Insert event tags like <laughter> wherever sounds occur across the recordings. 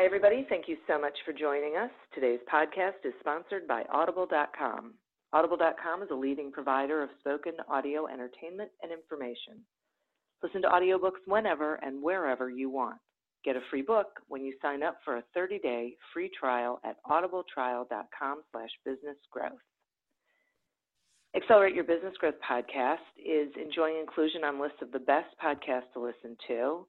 Hi, everybody. Thank you so much for joining us. Today's podcast is sponsored by Audible.com. Audible.com is a leading provider of spoken audio entertainment and information. Listen to audiobooks whenever and wherever you want. Get a free book when you sign up for a 30-day free trial at audibletrial.com slash businessgrowth. Accelerate Your Business Growth podcast is enjoying inclusion on lists of the best podcasts to listen to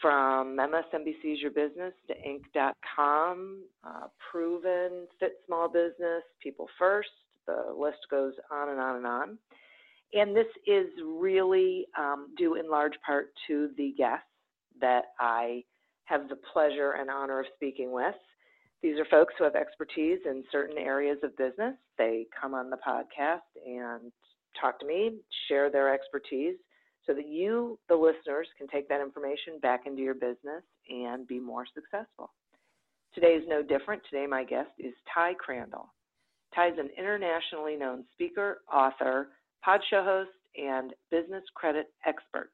from MSNBC's Your Business to Inc.com, uh, Proven, Fit Small Business, People First. The list goes on and on and on. And this is really um, due in large part to the guests that I have the pleasure and honor of speaking with. These are folks who have expertise in certain areas of business. They come on the podcast and talk to me, share their expertise so that you, the listeners, can take that information back into your business and be more successful. Today is no different. Today, my guest is Ty Crandall. Ty is an internationally known speaker, author, pod show host, and business credit expert.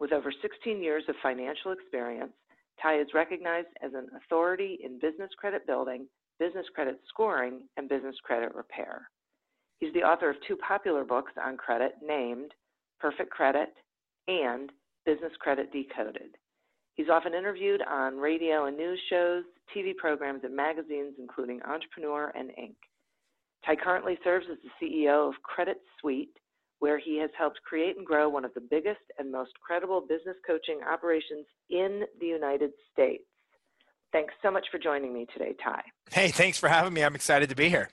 With over 16 years of financial experience, Ty is recognized as an authority in business credit building, business credit scoring, and business credit repair. He's the author of two popular books on credit named Perfect Credit, and Business Credit Decoded. He's often interviewed on radio and news shows, TV programs, and magazines, including Entrepreneur and Inc. Ty currently serves as the CEO of Credit Suite, where he has helped create and grow one of the biggest and most credible business coaching operations in the United States. Thanks so much for joining me today, Ty. Hey, thanks for having me. I'm excited to be here.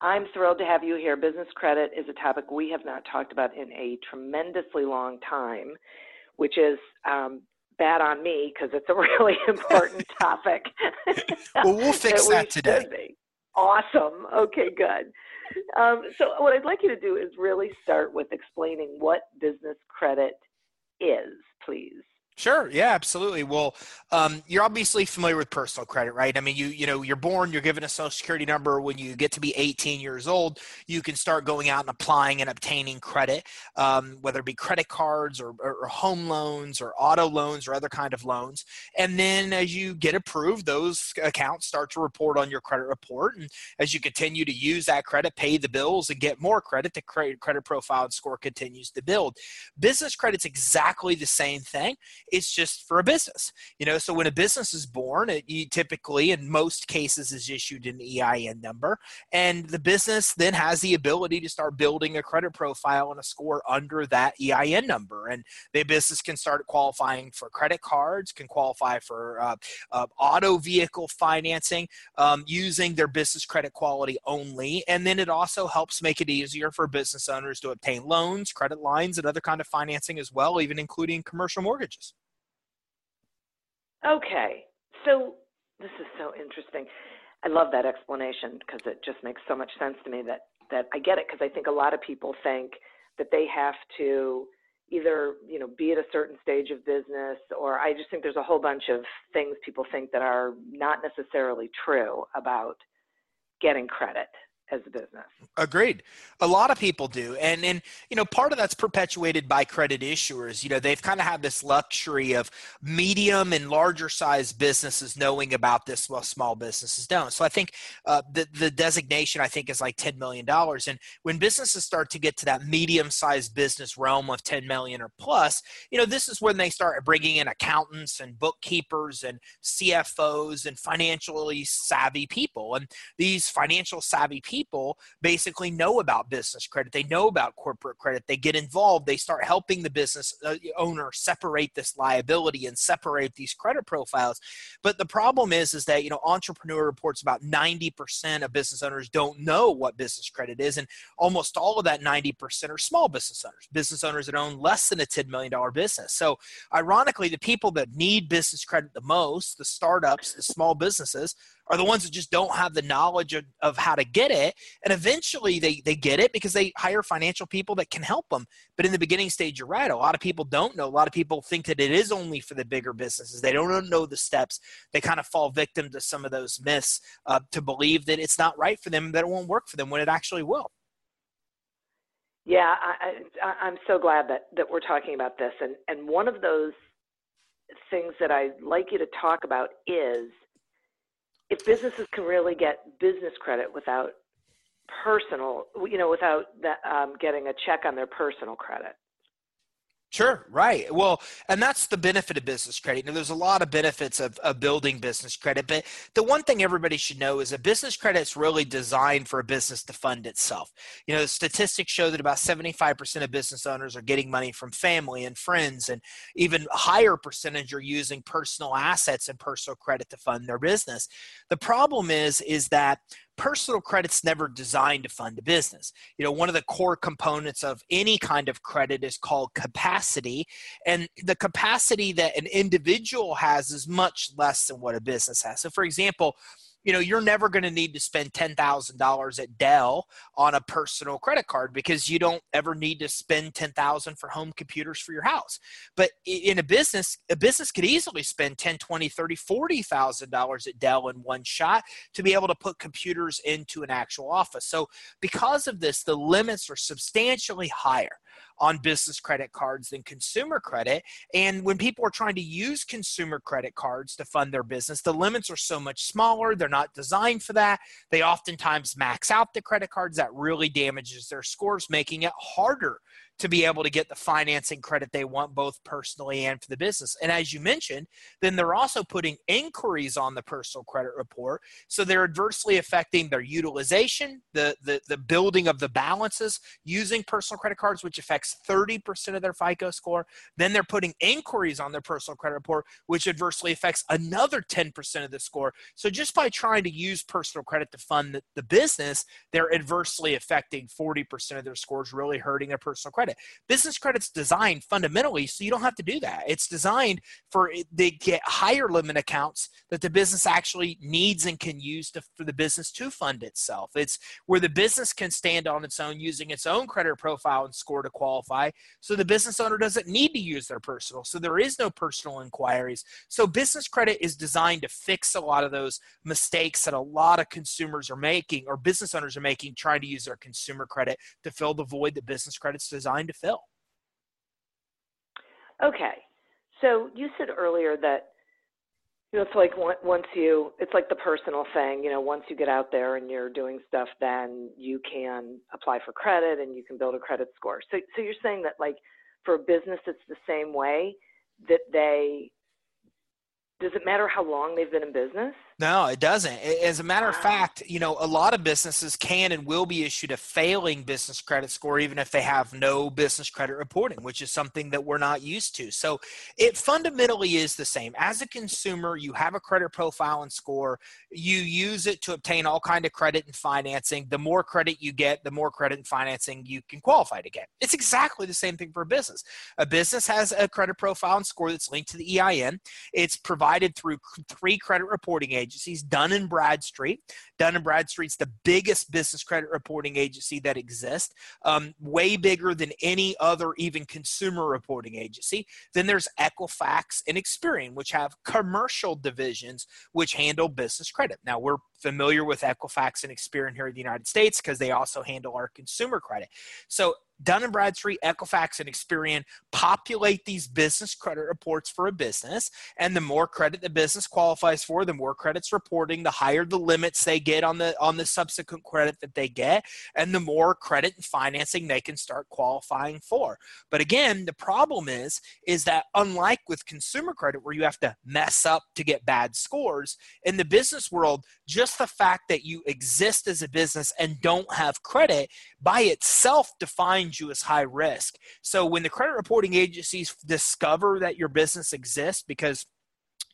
I'm thrilled to have you here. Business credit is a topic we have not talked about in a tremendously long time, which is um, bad on me because it's a <laughs> really important <laughs> topic. <laughs> well, we'll fix that, that today. Awesome. Okay, good. Um, so, what I'd like you to do is really start with explaining what business credit is, please. Sure. Yeah, absolutely. Well, um, you're obviously familiar with personal credit, right? I mean, you you know, you're born, you're given a social security number. When you get to be 18 years old, you can start going out and applying and obtaining credit, um, whether it be credit cards or, or, home loans or auto loans or other kind of loans. And then as you get approved, those accounts start to report on your credit report. And as you continue to use that credit, pay the bills, and get more credit, the credit credit profile and score continues to build. Business credit's exactly the same thing it's just for a business. You know, so when a business is born, it typically, in most cases, is issued an EIN number, and the business then has the ability to start building a credit profile and a score under that EIN number, and the business can start qualifying for credit cards, can qualify for uh, uh, auto vehicle financing um, using their business credit quality only, and then it also helps make it easier for business owners to obtain loans, credit lines, and other kind of financing as well, even including commercial mortgages. Okay, so this is so interesting. I love that explanation because it just makes so much sense to me that that I get it because I think a lot of people think that they have to either you know be at a certain stage of business or I just think there's a whole bunch of things people think that are not necessarily true about getting credit as a business. Agreed. A lot of people do. And and you know, part of that's perpetuated by credit issuers. You know, they've kind of had this luxury of medium and larger size businesses knowing about this while small businesses don't. So I think uh, the the designation I think is like 10 million dollars and when businesses start to get to that medium sized business realm of 10 million or plus, you know, this is when they start bringing in accountants and bookkeepers and CFOs and financially savvy people. And these financial savvy people people basically know about business credit. They know about corporate credit. They get involved. They start helping the business uh, owner separate this liability and separate these credit profiles. But the problem is, is that you know, entrepreneur reports about 90% of business owners don't know what business credit is, and almost all of that 90% are small business owners, business owners that own less than a $10 million business. So, ironically, the people that need business credit the most, the startups, the small businesses, are the ones that just don't have the knowledge of, of how to get it. And eventually they, they get it because they hire financial people that can help them. But in the beginning stage you're right. A lot of people don't know. A lot of people think that it is only for the bigger businesses. They don't know the steps. They kind of fall victim to some of those myths uh, to believe that it's not right for them that it won't work for them when it actually will. Yeah I, I, i'm so glad that, that we're talking about this. And, and one of those things that i'd like you to talk about is – if businesses can really get business credit without personal, you know, without that, um, getting a check on their personal credit. Sure, right. Well, and that's the benefit of business credit. Now, there's a lot of benefits of, of building business credit, but the one thing everybody should know is that business credit is really designed for a business to fund itself. You know, statistics show that about 75% of business owners are getting money from family and friends, and even higher percentage are using personal assets and personal credit to fund their business. The problem is, is that personal credit's never designed to fund a business. You know, one of the core components of any kind of credit is called capacity, and the capacity that an individual has is much less than what a business has. So, for example, you know you're never going to need to spend $10,000 at Dell on a personal credit card because you don't ever need to spend 10,000 for home computers for your house. But in a business, a business could easily spend 10, 20, 30, 40,000 dollars at Dell in one shot to be able to put computers into an actual office. So because of this, the limits are substantially higher on business credit cards than consumer credit. And when people are trying to use consumer credit cards to fund their business, the limits are so much smaller. They're not designed for that. They oftentimes max out the credit cards. That really damages their scores, making it harder to be able to get the financing credit they want both personally and for the business. And as you mentioned, then they're also putting inquiries on the personal credit report. So they're adversely affecting their utilization, the, the, the building of the balances using personal credit cards, which affects 30% of their FICO score. Then they're putting inquiries on their personal credit report, which adversely affects another 10% of the score. So just by trying to use personal credit to fund the, the business, they're adversely affecting 40% of their scores, really hurting their personal credit credit. Business credit's designed fundamentally so you don't have to do that. It's designed for they get higher limit accounts that the business actually needs and can use to, for the business to fund itself. It's where the business can stand on its own using its own credit profile and score to qualify. So the business owner doesn't need to use their personal. So there is no personal inquiries. So business credit is designed to fix a lot of those mistakes that a lot of consumers are making or business owners are making trying to use their consumer credit to fill the void that business credit's designed designed to fill. Okay. So you said earlier that you know it's like once you it's like the personal thing, you know, once you get out there and you're doing stuff then you can apply for credit and you can build a credit score. So so you're saying that like for a business it's the same way that they does it matter how long they've been in business? No, it doesn't. As a matter of fact, you know, a lot of businesses can and will be issued a failing business credit score even if they have no business credit reporting, which is something that we're not used to. So it fundamentally is the same. As a consumer, you have a credit profile and score. You use it to obtain all kind of credit and financing. The more credit you get, the more credit and financing you can qualify to get. It's exactly the same thing for a business. A business has a credit profile and score that's linked to the EIN. It's provided through three credit reporting agencies agencies, Dun and Bradstreet. Dun and Bradstreet's the biggest business credit reporting agency that exists, um, way bigger than any other even consumer reporting agency. Then there's Equifax and Experian, which have commercial divisions which handle business credit. Now we're familiar with Equifax and Experian here in the United States because they also handle our consumer credit. So Dun and Bradstreet, Equifax, and Experian populate these business credit reports for a business. And the more credit the business qualifies for, the more credits reporting, the higher the limits they get on the on the subsequent credit that they get, and the more credit and financing they can start qualifying for. But again, the problem is is that unlike with consumer credit where you have to mess up to get bad scores, in the business world, just the fact that you exist as a business and don't have credit by itself defines you as high risk. So when the credit reporting agencies discover that your business exists because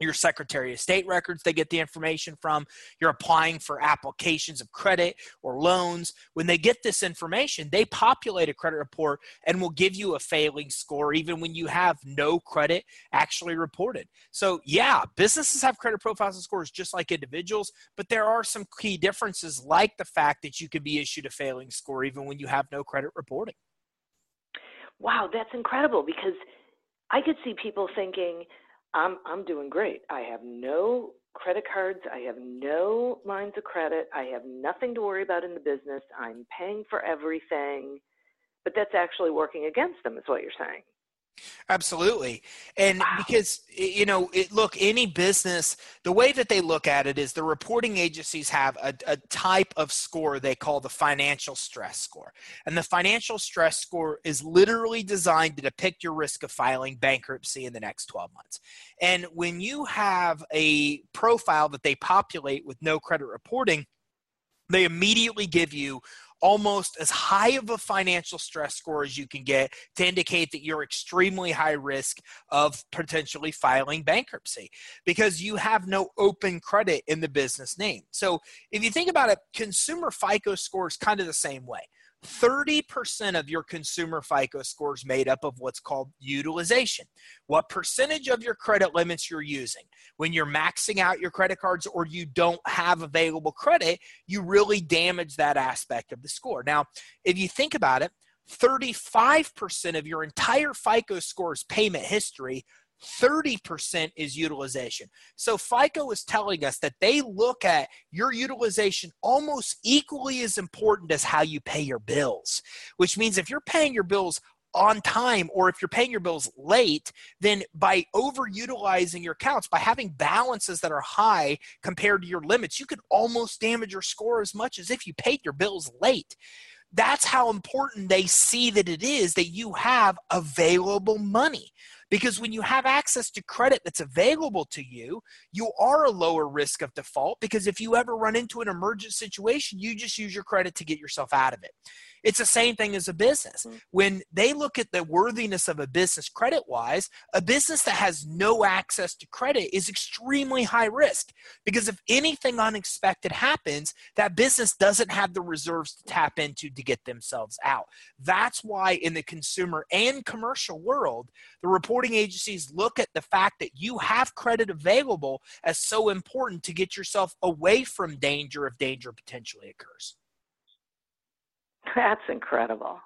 your secretary of state records they get the information from. You're applying for applications of credit or loans. When they get this information they populate a credit report and will give you a failing score even when you have no credit actually reported. So yeah businesses have credit profiles and scores just like individuals but there are some key differences like the fact that you could be issued a failing score even when you have no credit reporting. Wow that's incredible because i could see people thinking I'm I'm doing great. I have no credit cards. I have no lines of credit. I have nothing to worry about in the business. I'm paying for everything. But that's actually working against them, is what you're saying. Absolutely. And wow. because, you know, it, look, any business, the way that they look at it is the reporting agencies have a, a, type of score they call the financial stress score. And the financial stress score is literally designed to depict your risk of filing bankruptcy in the next 12 months. And when you have a profile that they populate with no credit reporting, they immediately give you almost as high of a financial stress score as you can get to indicate that you're extremely high risk of potentially filing bankruptcy because you have no open credit in the business name. So if you think about it, consumer FICO score is kind of the same way. 30% of your consumer FICO score is made up of what's called utilization. What percentage of your credit limits you're using. When you're maxing out your credit cards or you don't have available credit, you really damage that aspect of the score. Now, if you think about it, 35% of your entire FICO score's payment history 30% is utilization. So FICO is telling us that they look at your utilization almost equally as important as how you pay your bills, which means if you're paying your bills on time or if you're paying your bills late, then by overutilizing your accounts, by having balances that are high compared to your limits, you could almost damage your score as much as if you paid your bills late. That's how important they see that it is that you have available money. Because when you have access to credit that's available to you, you are a lower risk of default because if you ever run into an emergent situation, you just use your credit to get yourself out of it. It's the same thing as a business. Mm. When they look at the worthiness of a business credit wise, a business that has no access to credit is extremely high risk because if anything unexpected happens, that business doesn't have the reserves to tap into to get themselves out. That's why in the consumer and commercial world, the reporting agencies look at the fact that you have credit available as so important to get yourself away from danger if danger potentially occurs. That's incredible.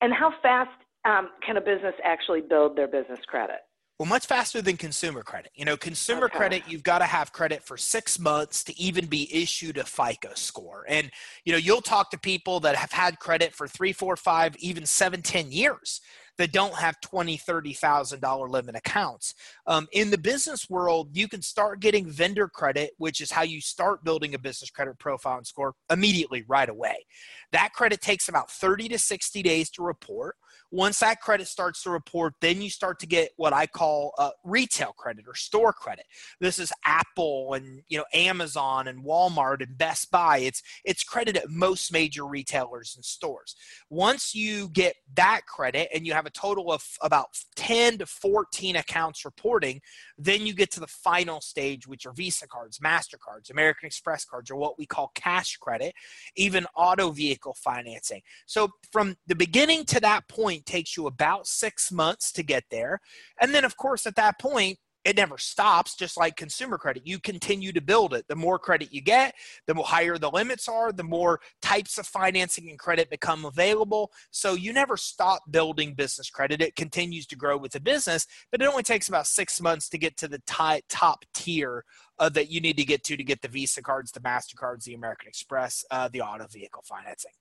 And how fast um, can a business actually build their business credit? Well, much faster than consumer credit. You know, consumer okay. credit, you've got to have credit for six months to even be issued a FICO score. And, you know, you'll talk to people that have had credit for three, four, five, even seven, ten years that don't have twenty, thirty thousand dollar limit accounts. Um, in the business world, you can start getting vendor credit, which is how you start building a business credit profile and score immediately right away. That credit takes about 30 to 60 days to report. Once that credit starts to report, then you start to get what I call uh, retail credit or store credit. This is Apple and you know Amazon and Walmart and Best Buy. It's it's credit at most major retailers and stores. Once you get that credit and you have a total of about 10 to 14 accounts reporting, then you get to the final stage, which are Visa cards, MasterCards, American Express cards, or what we call cash credit, even auto vehicle financing. So from the beginning to that point takes you about six months to get there. And then, of course, at that point, it never stops, just like consumer credit. You continue to build it. The more credit you get, the more higher the limits are, the more types of financing and credit become available. So you never stop building business credit. It continues to grow with the business, but it only takes about six months to get to the top tier uh, that you need to get to to get the Visa cards, the MasterCards, the American Express, uh, the auto vehicle financing.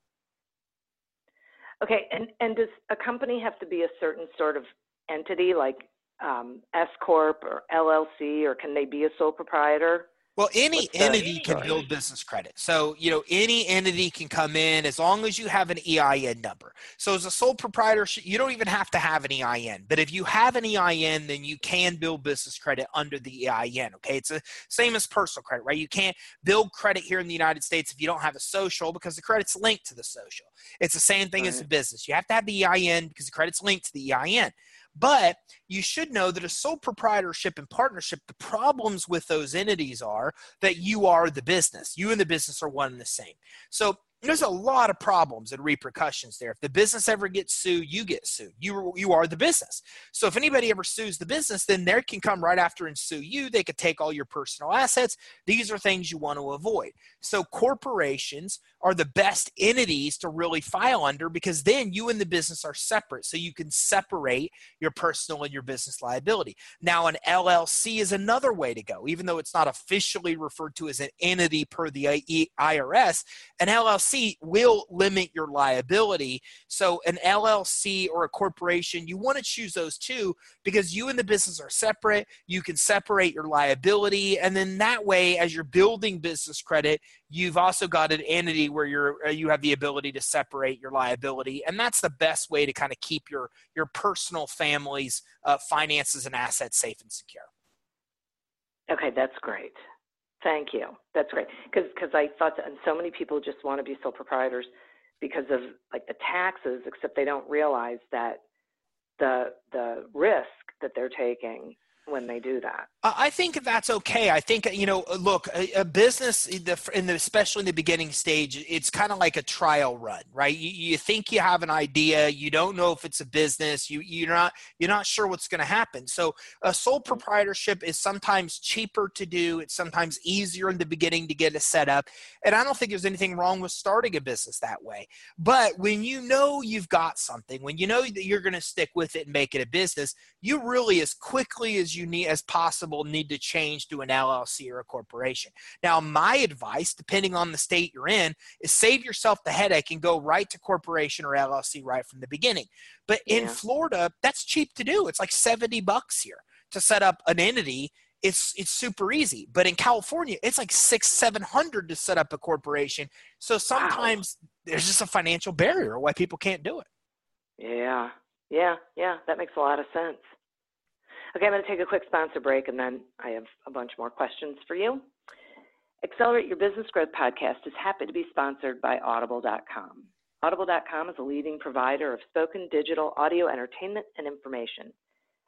Okay, and, and does a company have to be a certain sort of entity like um, S corp or LLC, or can they be a sole proprietor? Well, any entity can build business credit. So, you know, any entity can come in as long as you have an EIN number. So, as a sole proprietor, you don't even have to have an EIN. But if you have an EIN, then you can build business credit under the EIN. Okay. It's the same as personal credit, right? You can't build credit here in the United States if you don't have a social because the credit's linked to the social. It's the same thing right. as a business. You have to have the EIN because the credit's linked to the EIN. But you should know that a sole proprietorship and partnership, the problems with those entities are that you are the business. You and the business are one and the same. So there's a lot of problems and repercussions there. If the business ever gets sued, you get sued. You you are the business. So if anybody ever sues the business, then they can come right after and sue you. They could take all your personal assets. These are things you want to avoid. So corporations are the best entities to really file under because then you and the business are separate. So you can separate your personal and your business liability. Now, an LLC is another way to go, even though it's not officially referred to as an entity per the IRS. An LLC will limit your liability. So, an LLC or a corporation, you want to choose those two because you and the business are separate. You can separate your liability. And then that way, as you're building business credit, you've also got an entity where you're uh, you have the ability to separate your liability and that's the best way to kind of keep your your personal family's uh, finances and assets safe and secure okay that's great thank you. That's great because i thought that, and so many people just want to be sole proprietors because of like the taxes except they don't realize that the the risk that they're taking when they do that. I think that's okay. I think you know, uh, look, a, a business, in the, especially in the beginning stage, it's kind of like a trial run, right? You, you, think you have an idea, you don't know if it's a business, you you're not you're not sure what's going to happen. So a sole proprietorship is sometimes cheaper to do. It's sometimes easier in the beginning to get it set up, and I don't think there's anything wrong with starting a business that way. But when you know you've got something, when you know that you're going to stick with it and make it a business, you really as quickly as you need as possible need to change to an LLC or a corporation. Now, my advice, depending on the state you're in, is save yourself the headache and go right to corporation or LLC right from the beginning. But yeah. in Florida, that's cheap to do. It's like 70 bucks here to set up an entity it's it's super easy. But in California, it's like six, seven hundred to set up a corporation. So sometimes wow. there's just a financial barrier why people can't do it. Yeah, yeah, yeah. That makes a lot of sense. Okay, I'm going to take a quick sponsor break and then I have a bunch more questions for you. Accelerate Your Business Growth podcast is happy to be sponsored by Audible.com. Audible.com is a leading provider of spoken digital audio entertainment and information.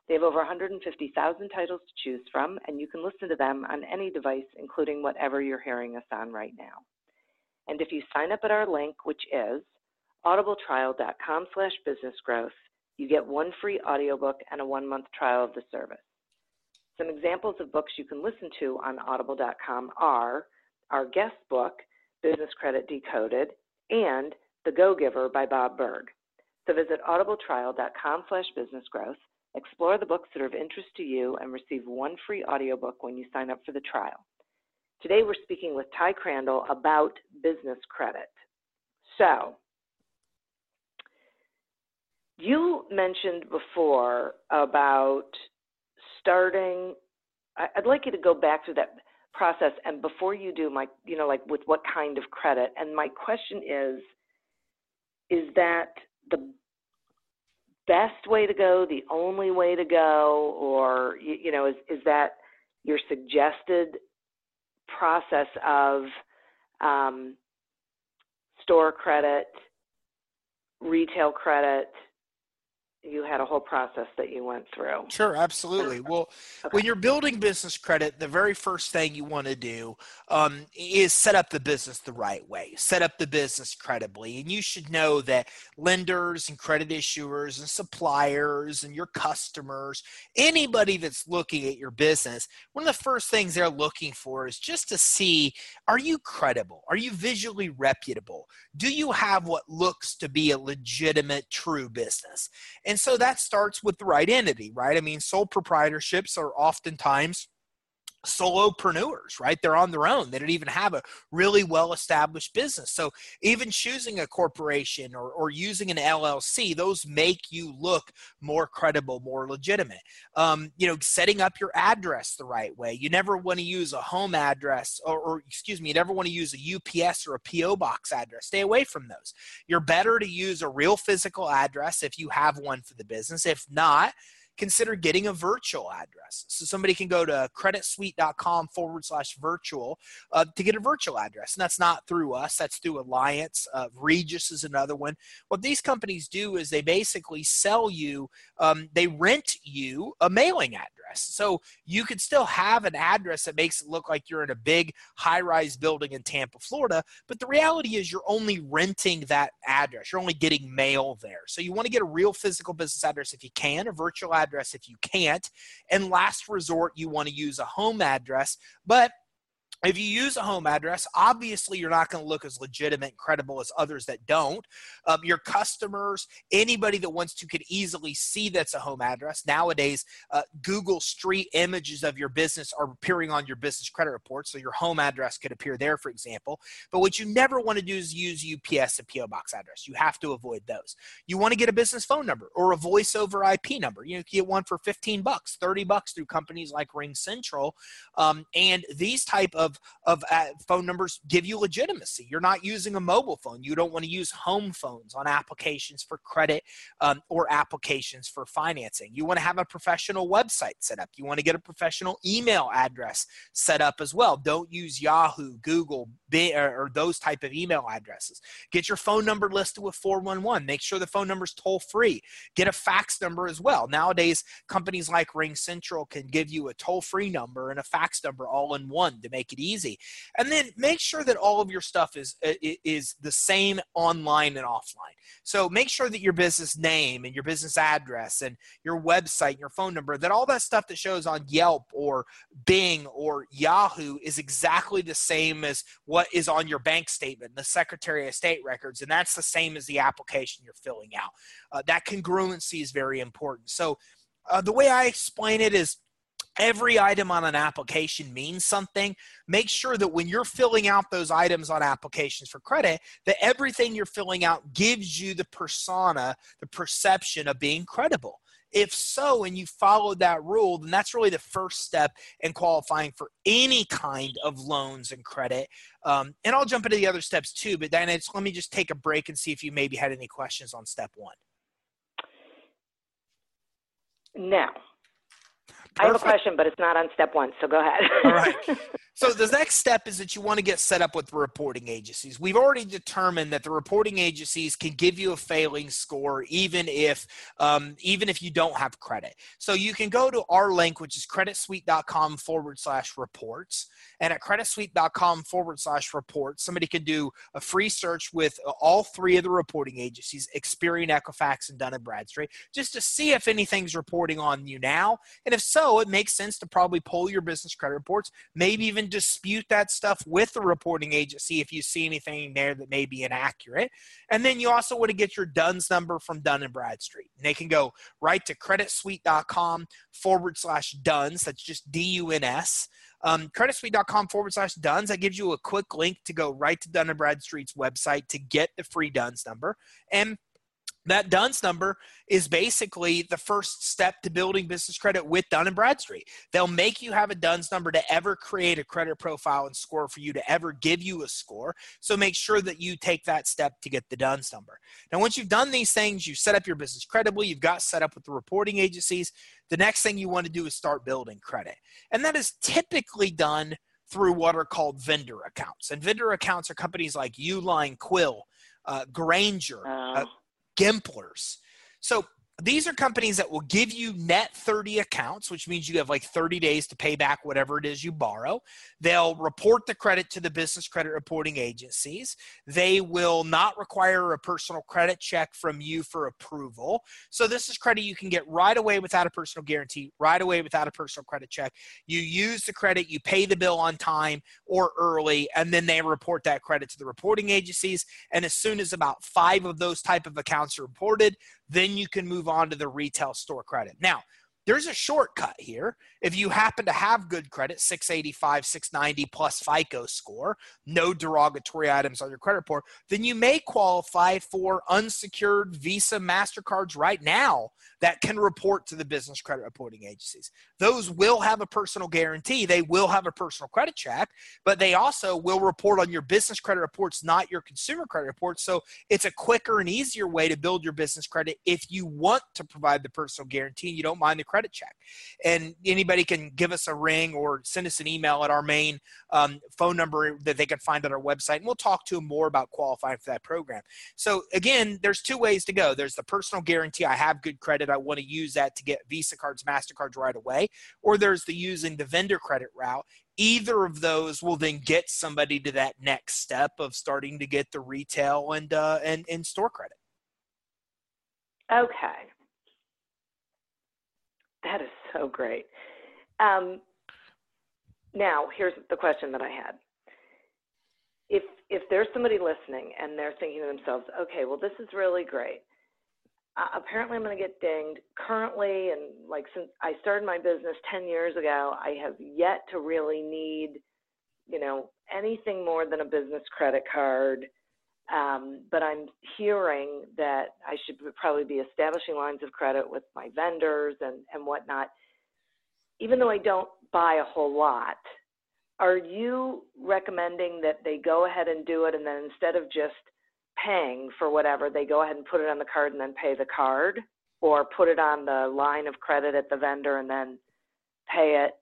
They have over 150,000 titles to choose from, and you can listen to them on any device, including whatever you're hearing us on right now. And if you sign up at our link, which is audibletrial.com slash businessgrowth, you get one free audiobook and a one month trial of the service. Some examples of books you can listen to on audible.com are our guest book, Business Credit Decoded, and The Go Giver by Bob Burg. So visit audibletrial.com slash businessgrowth, explore the books that are of interest to you, and receive one free audiobook when you sign up for the trial. Today we're speaking with Ty Crandall about business credit. So you mentioned before about starting. I'd like you to go back to that process, and before you do, my, you know, like with what kind of credit. And my question is, is that the best way to go, the only way to go, or you know, is is that your suggested process of um, store credit, retail credit, you had a whole process that you went through. Sure, absolutely. Well, okay. when you're building business credit, the very first thing you want to do um, is set up the business the right way, set up the business credibly. And you should know that lenders and credit issuers and suppliers and your customers, anybody that's looking at your business, one of the first things they're looking for is just to see are you credible? Are you visually reputable? Do you have what looks to be a legitimate, true business? And and so that starts with the right entity, right? I mean, sole proprietorships are oftentimes solopreneurs, right? They're on their own. They don't even have a really well established business. So even choosing a corporation or, or using an LLC, those make you look more credible, more legitimate. Um, you know, setting up your address the right way. You never want to use a home address or, or excuse me, you never want to use a UPS or a PO box address. Stay away from those. You're better to use a real physical address if you have one for the business. If not, consider getting a virtual address. So somebody can go to creditsuite.com forward slash virtual uh, to get a virtual address. And that's not through us, that's through Alliance. Uh, Regus is another one. What these companies do is they basically sell you, um, they rent you a mailing address. So you could still have an address that makes it look like you're in a big high rise building in Tampa, Florida. But the reality is you're only renting that address, you're only getting mail there. So you want to get a real physical business address if you can, a virtual address address if you can't. And last resort, you want to use a home address. But if you use a home address, obviously you're not going to look as legitimate and credible as others that don't. Um, your customers, anybody that wants to, could easily see that's a home address. Nowadays, uh, Google Street images of your business are appearing on your business credit report, so your home address could appear there, for example. But what you never want to do is use UPS and PO box address. You have to avoid those. You want to get a business phone number or a voice over IP number. You know, you get one for 15 bucks, 30 bucks through companies like RingCentral, um, and these type of of uh, phone numbers give you legitimacy. You're not using a mobile phone. You don't want to use home phones on applications for credit um, or applications for financing. You want to have a professional website set up. You want to get a professional email address set up as well. Don't use Yahoo, Google, or those type of email addresses. Get your phone number listed with 411. Make sure the phone number is toll free. Get a fax number as well. Nowadays, companies like RingCentral can give you a toll free number and a fax number all in one to make it easy. And then make sure that all of your stuff is uh, is the same online and offline. So make sure that your business name and your business address and your website and your phone number that all that stuff that shows on Yelp or Bing or Yahoo is exactly the same as what is on your bank statement, the Secretary of State records, and that's the same as the application you're filling out. Uh, that congruency is very important. So uh, the way I explain it is every item on an application means something make sure that when you're filling out those items on applications for credit that everything you're filling out gives you the persona the perception of being credible. If so and you followed that rule then that's really the first step in qualifying for any kind of loans and credit. Um, and i'll jump into the other steps too but diana let me just take a break and see if you maybe had any questions on step one. Now I have a question, but it's not on step one, so go ahead. All right. <laughs> So the next step is that you want to get set up with the reporting agencies. We've already determined that the reporting agencies can give you a failing score even if um, even if you don't have credit. So you can go to our link, which is creditsuite.com forward slash reports. And at creditsuite.com forward slash reports, somebody can do a free search with all three of the reporting agencies, Experian, Equifax, and Dun & Bradstreet, just to see if anything's reporting on you now. And if so, it makes sense to probably pull your business credit reports, maybe even dispute that stuff with the reporting agency if you see anything there that may be inaccurate. And then you also want to get your DUNS number from Dun and Bradstreet. And they can go right to creditsuite.com forward slash DUNS. That's just D U N S. Um, creditsuite.com forward slash DUNS. That gives you a quick link to go right to Dun and Bradstreet's website to get the free DUNS number. And that DUNS number is basically the first step to building business credit with Dun and Bradstreet. They'll make you have a DUNS number to ever create a credit profile and score for you to ever give you a score. So make sure that you take that step to get the DUNS number. Now, once you've done these things, you've set up your business credibly, you've got set up with the reporting agencies. The next thing you want to do is start building credit. And that is typically done through what are called vendor accounts. And vendor accounts are companies like Uline, Quill, uh, Grainger, uh, Gimplers. So these are companies that will give you net 30 accounts, which means you have like 30 days to pay back whatever it is you borrow. They'll report the credit to the business credit reporting agencies. They will not require a personal credit check from you for approval. So, this is credit you can get right away without a personal guarantee, right away without a personal credit check. You use the credit, you pay the bill on time or early, and then they report that credit to the reporting agencies. And as soon as about five of those type of accounts are reported, then you can move on to the retail store credit. Now, there's a shortcut here. If you happen to have good credit, 685, 690 plus FICO score, no derogatory items on your credit report, then you may qualify for unsecured Visa MasterCards right now that can report to the business credit reporting agencies. Those will have a personal guarantee. They will have a personal credit check, but they also will report on your business credit reports, not your consumer credit reports. So it's a quicker and easier way to build your business credit if you want to provide the personal guarantee and you don't mind the credit check. And anybody can give us a ring or send us an email at our main um, phone number that they can find on our website, and we'll talk to them more about qualifying for that program. So again, there's two ways to go. There's the personal guarantee. I have good credit. I want to use that to get Visa cards, Mastercards right away. Or there's the using the vendor credit route either of those will then get somebody to that next step of starting to get the retail and uh, and, and store credit. Okay. That is so great. Um, now, here's the question that I had. If if there's somebody listening and they're thinking to themselves, okay, well, this is really great. Uh, apparently, I'm going to get dinged. Currently, and like since I started my business 10 years ago, I have yet to really need, you know, anything more than a business credit card. Um, but I'm hearing that I should probably be establishing lines of credit with my vendors and, and whatnot. Even though I don't buy a whole lot, are you recommending that they go ahead and do it and then instead of just paying for whatever, they go ahead and put it on the card and then pay the card? Or put it on the line of credit at the vendor and then pay it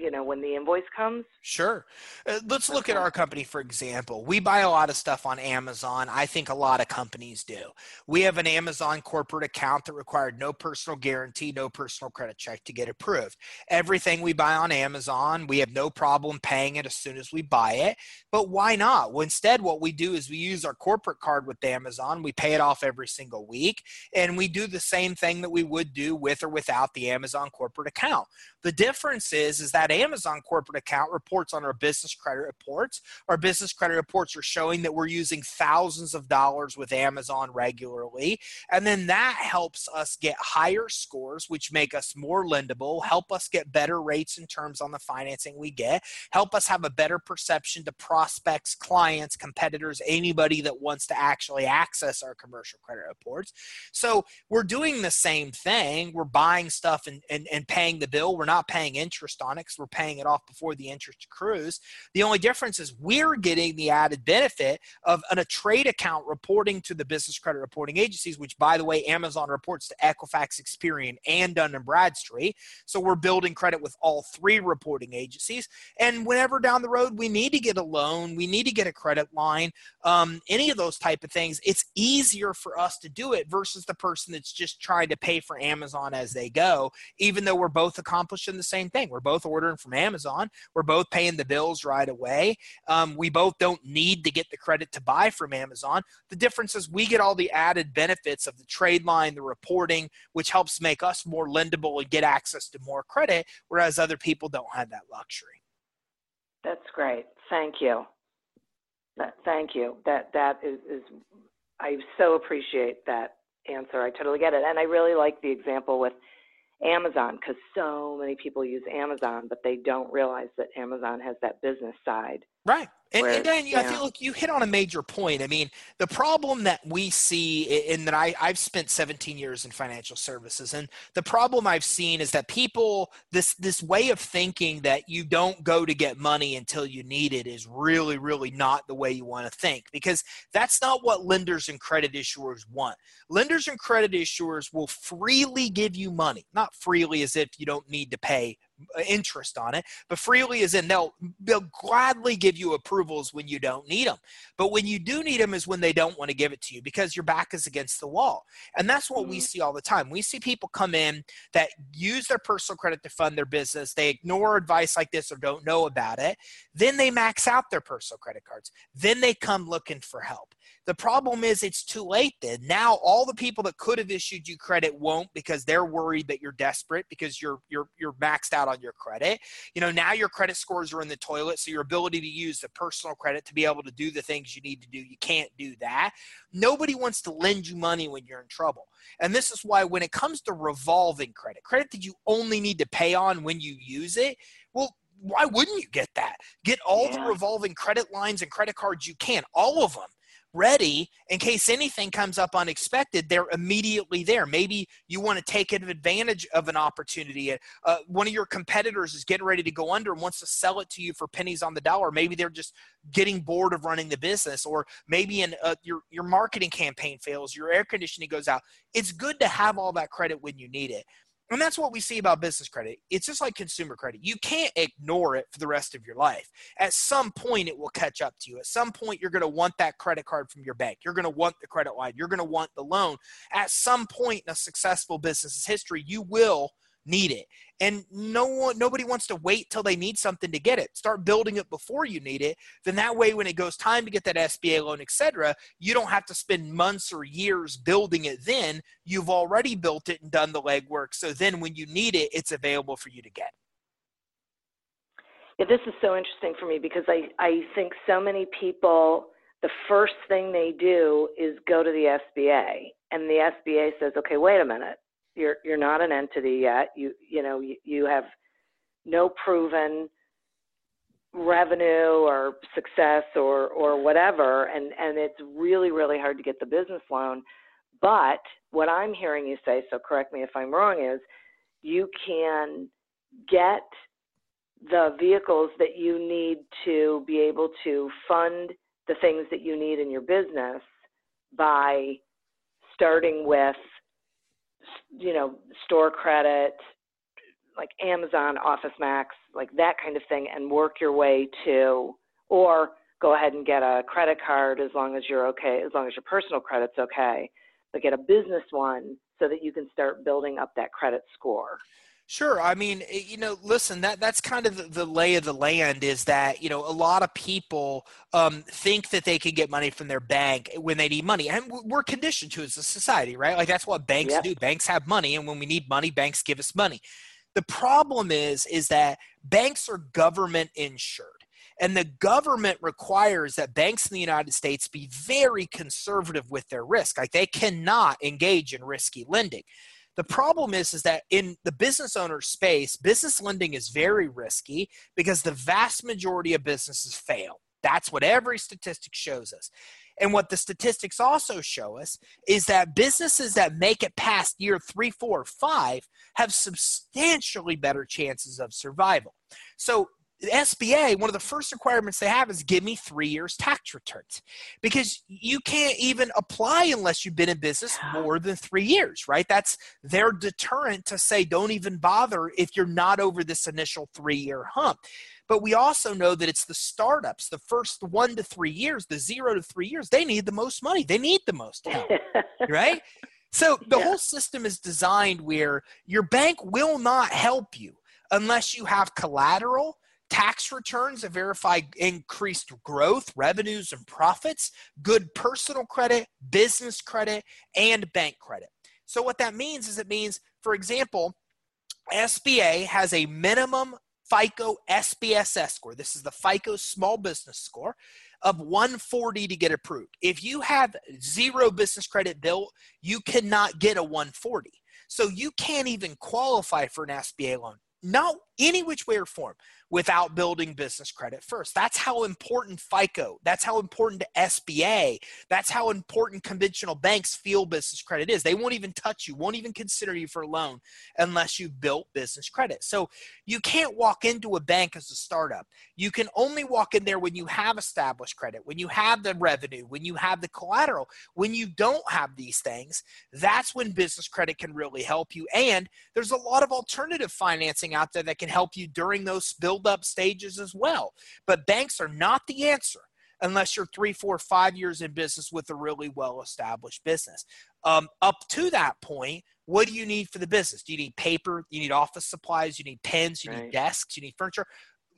you know when the invoice comes? Sure. Uh, let's look okay. at our company for example. We buy a lot of stuff on amazon. I think a lot of companies do. We have an amazon corporate account that required no personal guarantee no personal credit check to get approved. Everything we buy on amazon we have no problem paying it as soon as we buy it. But why not? Well, instead what we do is we use our corporate card with amazon. We pay it off every single week and we do the same thing that we would do with or without the amazon corporate account. The difference is is that that Amazon corporate account reports on our business credit reports. Our business credit reports are showing that we're using thousands of dollars with Amazon regularly. And then that helps us get higher scores, which make us more lendable, help us get better rates in terms on the financing we get, help us have a better perception to prospects, clients, competitors, anybody that wants to actually access our commercial credit reports. So we're doing the same thing. We're buying stuff and, and, and paying the bill. We're not paying interest on it we're paying it off before the interest accrues. The only difference is we're getting the added benefit of an, a trade account reporting to the business credit reporting agencies, which, by the way, Amazon reports to Equifax, Experian, and Dun and Bradstreet. So we're building credit with all three reporting agencies. And whenever down the road we need to get a loan, we need to get a credit line, um, any of those type of things, it's easier for us to do it versus the person that's just trying to pay for Amazon as they go, even though we're both accomplishing the same thing. We're both ordering from Amazon. We're both paying the bills right away. Um, we both don't need to get the credit to buy from Amazon. The difference is we get all the added benefits of the trade line, the reporting, which helps make us more lendable and get access to more credit, whereas other people don't have that luxury. That's great. Thank you. Thank you. That that is, is I so appreciate that answer. I totally get it, and I really like the example with Amazon because so many people use Amazon, but they don't realize that Amazon has that business side. Right. And, and Dan, I feel like you hit on a major point. I mean, the problem that we see in that I, I've spent 17 years in financial services, and the problem I've seen is that people this this way of thinking that you don't go to get money until you need it is really, really not the way you want to think because that's not what lenders and credit issuers want. Lenders and credit issuers will freely give you money, not freely as if you don't need to pay interest on it. But freely is in they'll they'll gladly give you approvals when you don't need them. But when you do need them is when they don't want to give it to you because your back is against the wall. And that's what mm-hmm. we see all the time. We see people come in that use their personal credit to fund their business. They ignore advice like this or don't know about it. Then they max out their personal credit cards. Then they come looking for help. The problem is it's too late then. Now all the people that could have issued you credit won't because they're worried that you're desperate because you're you're you're maxed out on your credit. You know, now your credit scores are in the toilet, so your ability to use the personal credit to be able to do the things you need to do, you can't do that. Nobody wants to lend you money when you're in trouble. And this is why when it comes to revolving credit, credit that you only need to pay on when you use it, well, why wouldn't you get that? Get all yeah. the revolving credit lines and credit cards you can, all of them ready in case anything comes up unexpected they're immediately there. Maybe you want to take advantage of an opportunity. Uh, one of your competitors is getting ready to go under and wants to sell it to you for pennies on the dollar. Maybe they're just getting bored of running the business or maybe in uh, your your marketing campaign fails your air conditioning goes out. It's good to have all that credit when you need it and that's what we see about business credit. It's just like consumer credit. You can't ignore it for the rest of your life. At some point, it will catch up to you. At some point, you're going to want that credit card from your bank. You're going to want the credit line. You're going to want the loan. At some point in a successful business's history, you will need it. And no one nobody wants to wait till they need something to get it. Start building it before you need it. Then that way when it goes time to get that SBA loan, etc., you don't have to spend months or years building it then. You've already built it and done the legwork. So then when you need it, it's available for you to get. Yeah, this is so interesting for me because I, I think so many people the first thing they do is go to the SBA and the SBA says, okay, wait a minute you're you're not an entity yet. You you know you, you have no proven revenue or success or or whatever, and and it's really really hard to get the business loan. But what I'm hearing you say, so correct me if I'm wrong, is you can get the vehicles that you need to be able to fund the things that you need in your business by starting with you know, store credit, like Amazon, Office Max, like that kind of thing, and work your way to, or go ahead and get a credit card as long as you're okay, as long as your personal credit's okay, but get a business one so that you can start building up that credit score. Sure. I mean, eh, you know, listen, that that's kind of the, lay of the land is that, you know, a lot of people um, think that they can get money from their bank when they need money. And we're conditioned to as a society, right? Like that's what banks yep. do. Banks have money. And when we need money, banks give us money. The problem is, is that banks are government insured. And the government requires that banks in the United States be very conservative with their risk. Like they cannot engage in risky lending. The problem is, is that in the business owner space, business lending is very risky because the vast majority of businesses fail. That's what every statistic shows us. And what the statistics also show us is that businesses that make it past year three, four, five have substantially better chances of survival. So SBA, one of the first requirements they have is give me three years tax returns because you can't even apply unless you've been in business more than three years, right? That's their deterrent to say don't even bother if you're not over this initial three year hump. But we also know that it's the startups, the first one to three years, the zero to three years, they need the most money, they need the most help, <laughs> right? So the yeah. whole system is designed where your bank will not help you unless you have collateral tax returns that verify increased growth, revenues, and profits, good personal credit, business credit, and bank credit. So, what that means is it means, for example, SBA has a minimum FICO SBSS score. This is the FICO small business score of 140 to get approved. If you have zero business credit built, you cannot get a 140. So you can't even qualify for an SBA loan. Not any which way or form without building business credit first. That's how important FICO, that's how important SBA, that's how important conventional banks feel business credit is. They won't even touch you, won't even consider you for a loan unless you've built business credit. So you can't walk into a bank as a startup. You can only walk in there when you have established credit, when you have the revenue, when you have the collateral. When you don't have these things, that's when business credit can really help you. And there's a lot of alternative financing out there that can help you during those build up stages as well. But banks are not the answer unless you're three, four, five years in business with a really well established business. Um, up to that point, what do you need for the business? Do you need paper? You need office supplies? You need pens? You right. need desks? You need furniture?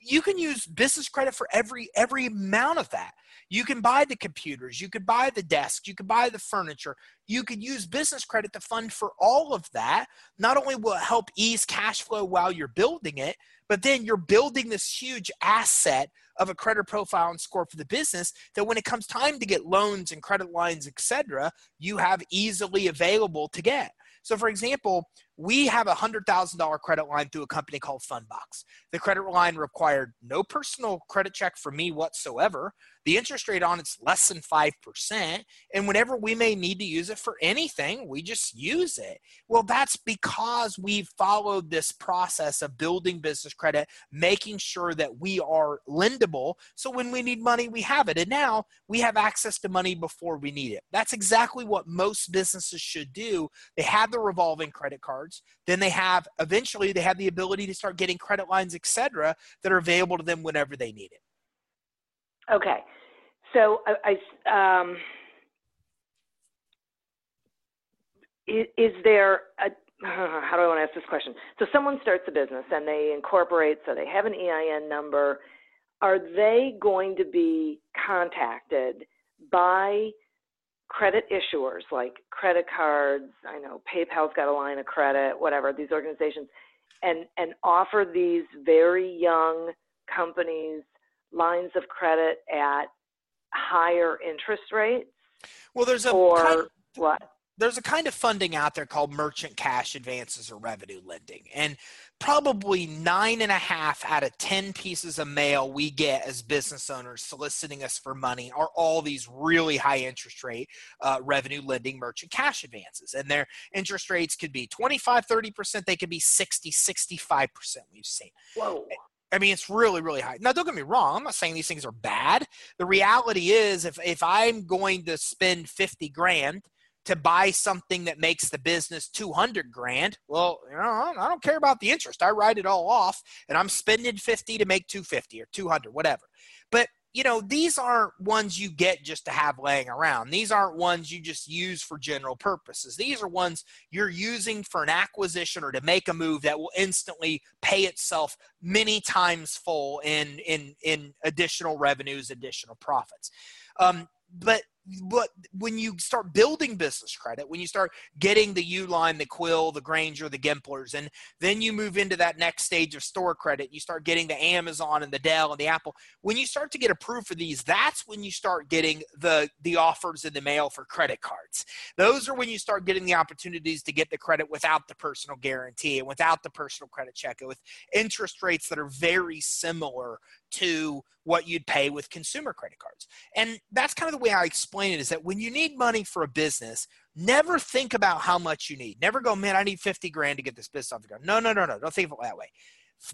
You can use business credit for every every amount of that. You can buy the computers, you could buy the desks, you could buy the furniture. You could use business credit to fund for all of that. Not only will it help ease cash flow while you're building it, but then you're building this huge asset of a credit profile and score for the business that when it comes time to get loans and credit lines, etc., you have easily available to get. So, for example, we have a $100,000 credit line through a company called Fundbox. The credit line required no personal credit check for me whatsoever. The interest rate on it's less than 5%. And whenever we may need to use it for anything, we just use it. Well, that's because we've followed this process of building business credit, making sure that we are lendable. So when we need money, we have it. And now we have access to money before we need it. That's exactly what most businesses should do. They have the revolving credit cards. Then they have, eventually, they have the ability to start getting credit lines, etc., that are available to them whenever they need it. Okay. So I, I um, is, is, there a <sighs> how do I want to ask this question? So someone starts a business and they incorporate, so they have an EIN number. Are they going to be contacted by credit issuers like credit cards? I know PayPal's got a line of credit, whatever, these organizations, and, and offer these very young companies lines of credit at higher interest rates? Well, there's a or what? There's a kind of funding out there called merchant cash advances or revenue lending, and probably nine and a half out of ten pieces of mail we get as business owners soliciting us for money are all these really high interest rate uh, revenue lending merchant cash advances, and their interest rates could be 25, 30 percent. They could be 60, 65 percent. We've seen. Whoa. I mean, it's really, really high. Now, don't get me wrong. I'm not saying these things are bad. The reality is, if if I'm going to spend fifty grand to buy something that makes the business 200 grand well you know i don't care about the interest i write it all off and i'm spending 50 to make 250 or 200 whatever but you know, these aren't ones you get just to have laying around. These aren't ones you just use for general purposes. These are ones you're using for an acquisition or to make a move that will instantly pay itself many times full in in in additional revenues, additional profits. Um, but but when you start building business credit, when you start getting the Uline, the Quill, the Grainger, the Gimplers, and then you move into that next stage of store credit, you start getting the Amazon and the Dell and the Apple. When you start to get approved for these, that's when you start getting the the offers in the mail for credit cards. Those are when you start getting the opportunities to get the credit without the personal guarantee and without the personal credit check, with interest rates that are very similar to what you'd pay with consumer credit cards. And that's kind of the way I explain it is that when you need money for a business, never think about how much you need. Never go, man, I need 50 grand to get this business off the ground. No, no, no, no. Don't think of it that way.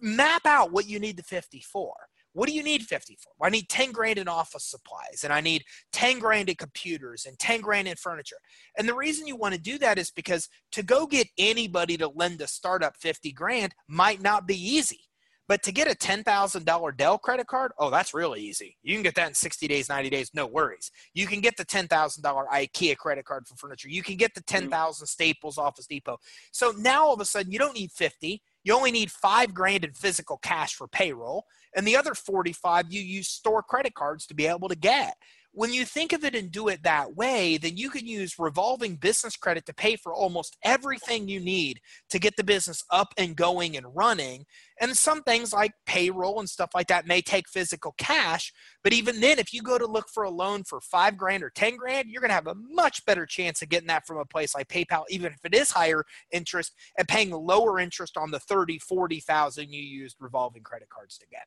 Map out what you need the 50 for. What do you need 50 for? Well, I need 10 grand in office supplies and I need 10 grand in computers and 10 grand in furniture. And the reason you want to do that is because to go get anybody to lend a startup 50 grand might not be easy but to get a $10,000 Dell credit card, oh, that's really easy. You can get that in 60 days, 90 days, no worries. You can get the $10,000 IKEA credit card for furniture. You can get the mm-hmm. 10,000 Staples Office Depot. So now all of a sudden you don't need 50. You only need 5 grand in physical cash for payroll, and the other 45 you use store credit cards to be able to get when you think of it and do it that way, then you can use revolving business credit to pay for almost everything you need to get the business up and going and running. And some things like payroll and stuff like that may take physical cash. But even then, if you go to look for a loan for five grand or 10 grand, you're going to have a much better chance of getting that from a place like PayPal, even if it is higher interest and paying lower interest on the 30, 40,000 you used revolving credit cards to get.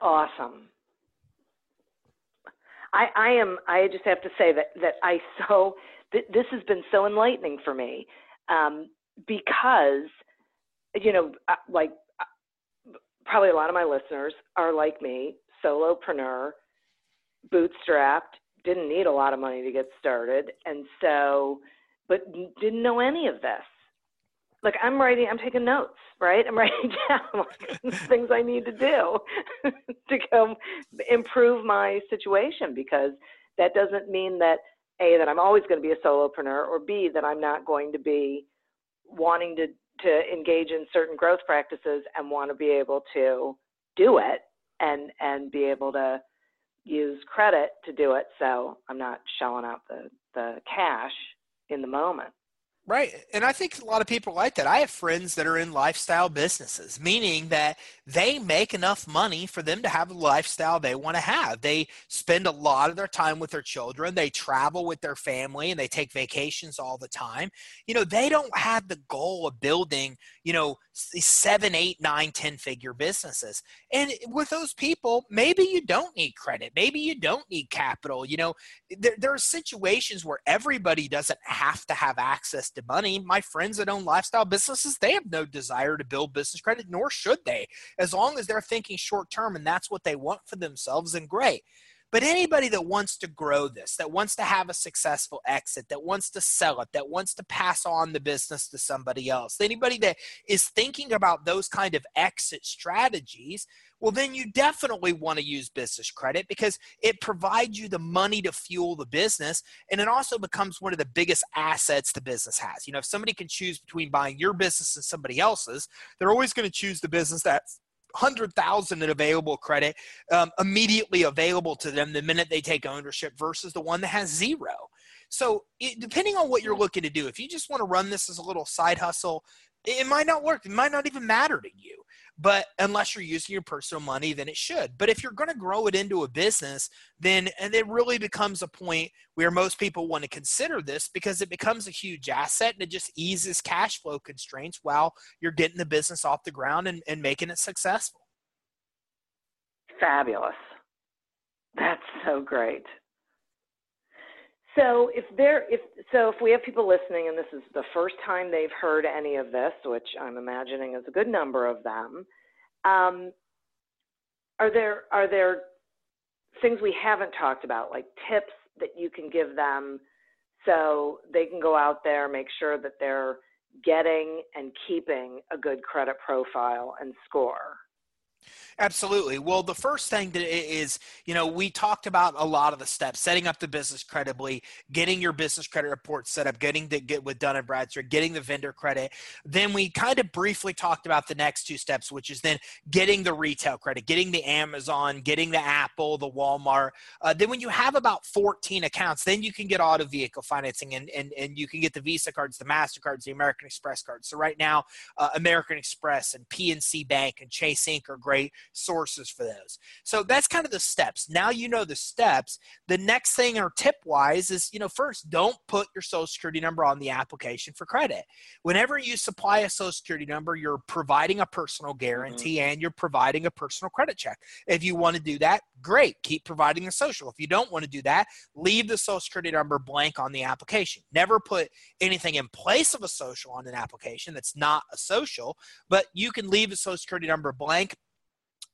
Awesome. I, I am. I just have to say that that I so th- this has been so enlightening for me um, because you know, uh, like uh, probably a lot of my listeners are like me, solopreneur, bootstrapped, didn't need a lot of money to get started, and so, but didn't know any of this. Like I'm writing, I'm taking notes, right? I'm <laughs> writing down things I need to do <laughs> to go improve my situation because that doesn't mean that a that I'm always going to be a solopreneur or b that I'm not going to be wanting to to engage in certain growth practices and want to be able to do it and and be able to use credit to do it so I'm not shelling out the the cash in the moment. Right. And I think a lot of people like that. I have friends that are in lifestyle businesses, meaning that they make enough money for them to have a lifestyle they want to have. They spend a lot of their time with their children. They travel with their family and they take vacations all the time. You know, they don't have the goal of building, you know, seven, eight, nine, ten figure businesses. And with those people, maybe you don't need credit. Maybe you don't need capital. You know, there, there are situations where everybody doesn't have to have access money. My friends that own lifestyle businesses, they have no desire to build business credit, nor should they as long as they're thinking short term and that's what they want for themselves, and great. But anybody that wants to grow this, that wants to have a successful exit, that wants to sell it, that wants to pass on the business to somebody else, anybody that is thinking about those kind of exit strategies, well, then you definitely want to use business credit because it provides you the money to fuel the business. And it also becomes one of the biggest assets the business has. You know, if somebody can choose between buying your business and somebody else's, they're always going to choose the business that's 100,000 in available credit um, immediately available to them the minute they take ownership versus the one that has zero. So, it, depending on what you're looking to do, if you just want to run this as a little side hustle, it might not work. It might not even matter to you. But unless you're using your personal money, then it should. But if you're going to grow it into a business, then and it really becomes a point where most people want to consider this because it becomes a huge asset and it just eases cash flow constraints while you're getting the business off the ground and, and making it successful. Fabulous. That's so great. So if there if so if we have people listening and this is the first time they've heard any of this, which I'm imagining is a good number of them, um, are there are there things we haven't talked about, like tips that you can give them so they can go out there, make sure that they're getting and keeping a good credit profile and score? Absolutely. Well, the first thing that is, you know, we talked about a lot of the steps: setting up the business credibly, getting your business credit report set up, getting the get with Dun and Bradstreet, getting the vendor credit. Then we kind of briefly talked about the next two steps, which is then getting the retail credit, getting the Amazon, getting the Apple, the Walmart. Uh, then when you have about 14 accounts, then you can get auto vehicle financing and and and you can get the Visa cards, the Mastercards, the American Express cards. So right now, uh, American Express and PNC Bank and Chase Ink are great sources for those. So that's kind of the steps. Now you know the steps. The next thing or tip wise is, you know, first, don't put your social security number on the application for credit. Whenever you supply a social security number, you're providing a personal mm-hmm. guarantee mm-hmm. and you're providing a personal credit check. If you want to do that, great. Keep providing a social. If you don't want to do that, leave the social security number blank on the application. Never put anything in place of a social on an application that's not a social, but you can leave the social security number blank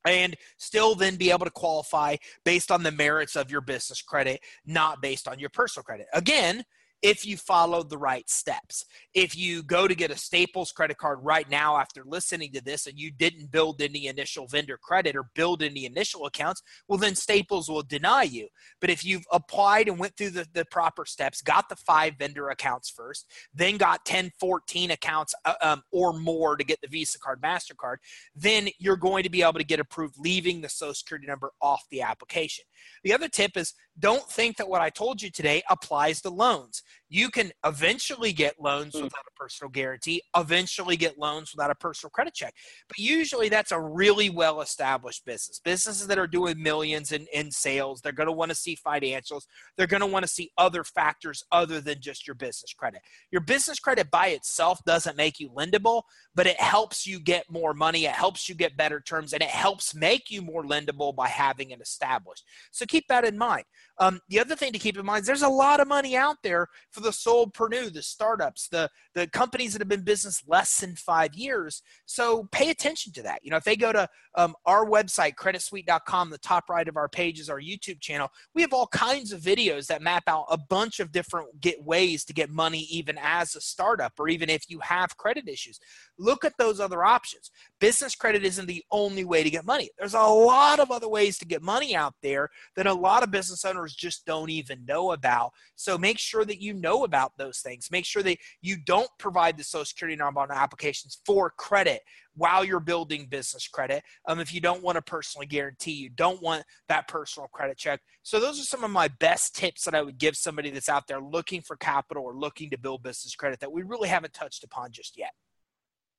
and still then be able to qualify based on the merits of your business credit, not based on your personal credit. Again, if you followed the right steps. If you go to get a Staples credit card right now after listening to this and you didn't build any initial vendor credit or build any initial accounts, well, then Staples will deny you. But if you've applied and went through the, the proper steps, got the five vendor accounts first, then got 10, 14 accounts uh, um, or more to get the Visa card, MasterCard, then you're going to be able to get approved leaving the Social Security number off the application. The other tip is don't think that what I told you today applies to loans. You can eventually get loans mm. without a personal guarantee, eventually get loans without a personal credit check. But usually that's a really well established business. Businesses that are doing millions in, in sales, they're going to want to see financials. They're going to want to see other factors other than just your business credit. Your business credit by itself doesn't make you lendable, but it helps you get more money. It helps you get better terms and it helps make you more lendable by having it established. So keep that in mind. Um, the other thing to keep in mind is there's a lot of money out there for the solopreneur, the startups, the the companies that have been business less than five years. So pay attention to that. You know, if they go to Um, our website, creditsuite.com, the top right of our page is our YouTube channel. We have all kinds of videos that map out a bunch of different get ways to get money even as a startup or even if you have credit issues. Look at those other options. Business credit isn't the only way to get money. There's a lot of other ways to get money out there that a lot of business owners just don't even know about. So make sure that you know about those things. Make sure that you don't provide the social security number on applications for credit while you're building business credit. Um, if you don't want to personally guarantee, you don't want that personal credit check. So those are some of my best tips that I would give somebody that's out there looking for capital or looking to build business credit that we really haven't touched upon just yet.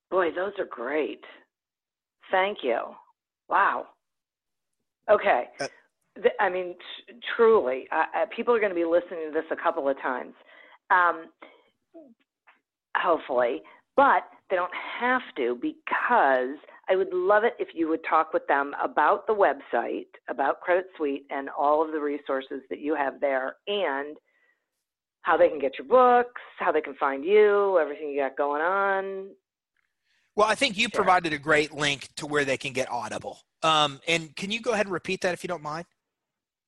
Boy, those are great. Thank you. Wow. Okay. Uh, I mean, t- truly, uh, people are going to be listening to this a couple of times, um, hopefully, but they don't have to because I would love it if you would talk with them about the website, about Credit Suite, and all of the resources that you have there, and how they can get your books, how they can find you, everything you got going on. Well, I think you provided a great link to where they can get Audible. Um, and can you go ahead and repeat that if you don't mind?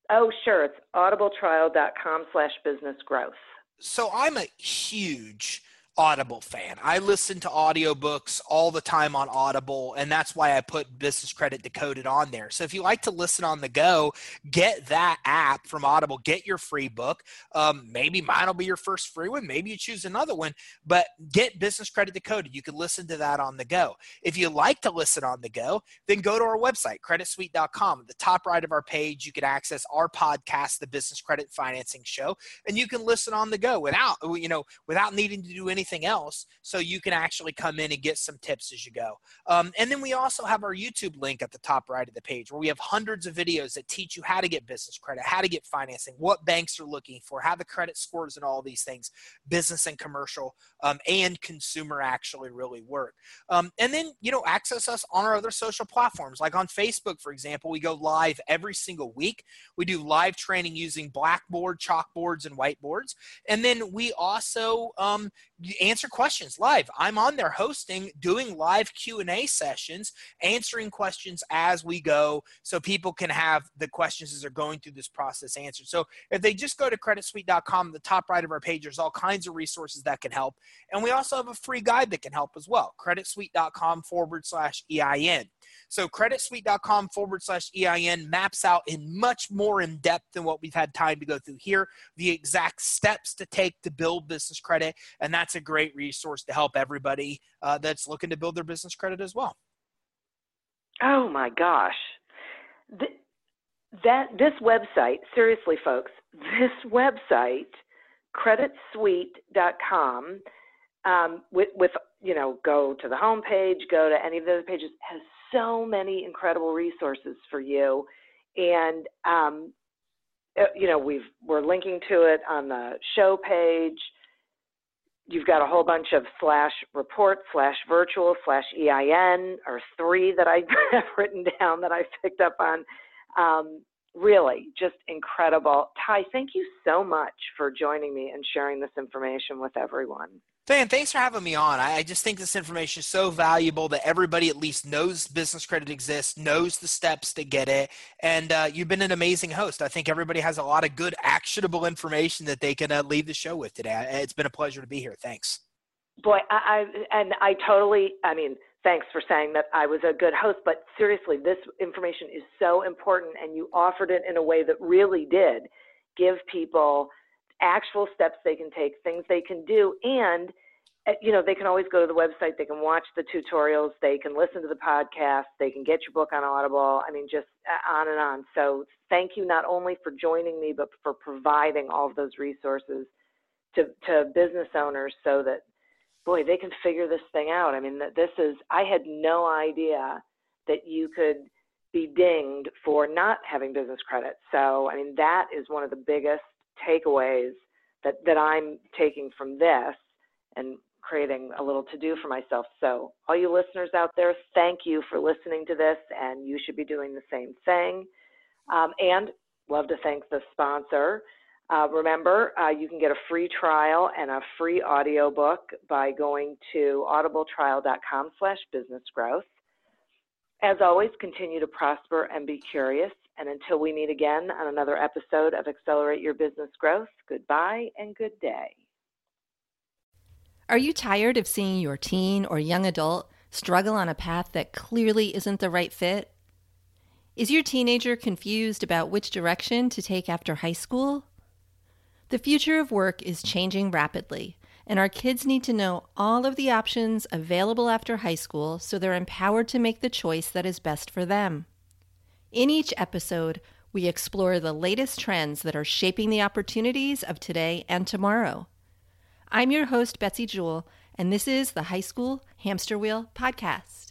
Oh, sure. It's audibletrial.com slash business growth. So I'm a huge Audible fan. I listen to audiobooks all the time on Audible, and that's why I put Business Credit Decoded on there. So if you like to listen on the go, get that app from Audible, get your free book. Um, maybe mine will be your first free one. Maybe you choose another one, but get Business Credit Decoded. You can listen to that on the go. If you like to listen on the go, then go to our website, creditsuite.com. At the top right of our page, you can access our podcast, The Business Credit Financing Show, and you can listen on the go without, you know, without needing to do anything anything else so you can actually come in and get some tips as you go. Um, and then we also have our YouTube link at the top right of the page where we have hundreds of videos that teach you how to get business credit, how to get financing, what banks are looking for, how the credit scores and all these things, business and commercial um, and consumer actually really work. Um, and then, you know, access us on our other social platforms. Like on Facebook, for example, we go live every single week. We do live training using Blackboard, chalkboards, and whiteboards. And then we also um, answer questions live. I'm on there hosting, doing live Q&A sessions, answering questions as we go so people can have the questions as they're going through this process answered. So if they just go to creditsuite.com, the top right of our page, there's all kinds of resources that can help. And we also have a free guide that can help as well, creditsuite.com forward slash EIN. So creditsuite.com forward slash EIN maps out in much more in depth than what we've had time to go through here, the exact steps to take to build business credit. And that's a great resource to help everybody uh, that's looking to build their business credit as well. Oh my gosh. The, that this website, seriously folks, this website, creditsuite.com, um, with, with, you know, go to the home page, go to any of those pages, has so many incredible resources for you. And, um, uh, you know, we've, we're linking to it on the show page. You've got a whole bunch of slash report slash virtual slash EIN or three that I <laughs> have written down that I picked up on. Um, really, just incredible. Ty, thank you so much for joining me and sharing this information with everyone. Diane, thanks for having me on. I just think this information is so valuable that everybody at least knows business credit exists, knows the steps to get it, and uh, you've been an amazing host. I think everybody has a lot of good, actionable information that they can uh, leave the show with today. It's been a pleasure to be here. Thanks. Boy, I, I and I totally. I mean, thanks for saying that I was a good host. But seriously, this information is so important, and you offered it in a way that really did give people actual steps they can take, things they can do, and eh, you know they can always go to the website. They can watch the tutorials. They can listen to the podcast. They can get your book on Audible. I mean, just eh, on and on. So thank you not only for joining me, but for providing all of those resources to to business owners so that boy they can figure this thing out. I mean, this is I had no idea that you could be dinged for not having business credit. So I mean that is one of the biggest takeaways that, that I'm taking from this and creating a little to do for myself. So, all you listeners out there, thank you for listening to this, and you should be doing the same thing. Um, and love to thank the sponsor. Uh, remember, uh, you can get a free trial and a free audiobook by going to audibletrial.com slash business growth. As always, continue to prosper and be curious. And until we meet again on another episode of Accelerate Your Business Growth, goodbye and good day. Are you tired of seeing your teen or young adult struggle on a path that clearly isn't the right fit? Is your teenager confused about which direction to take after high school? The future of work is changing rapidly, and our kids need to know all of the options available after high school so they're empowered to make the choice that is best for them. In each episode, we explore the latest trends that are shaping the opportunities of today and tomorrow. I'm your host, Betsy Jewell, and this is the High School Hamster Wheel Podcast.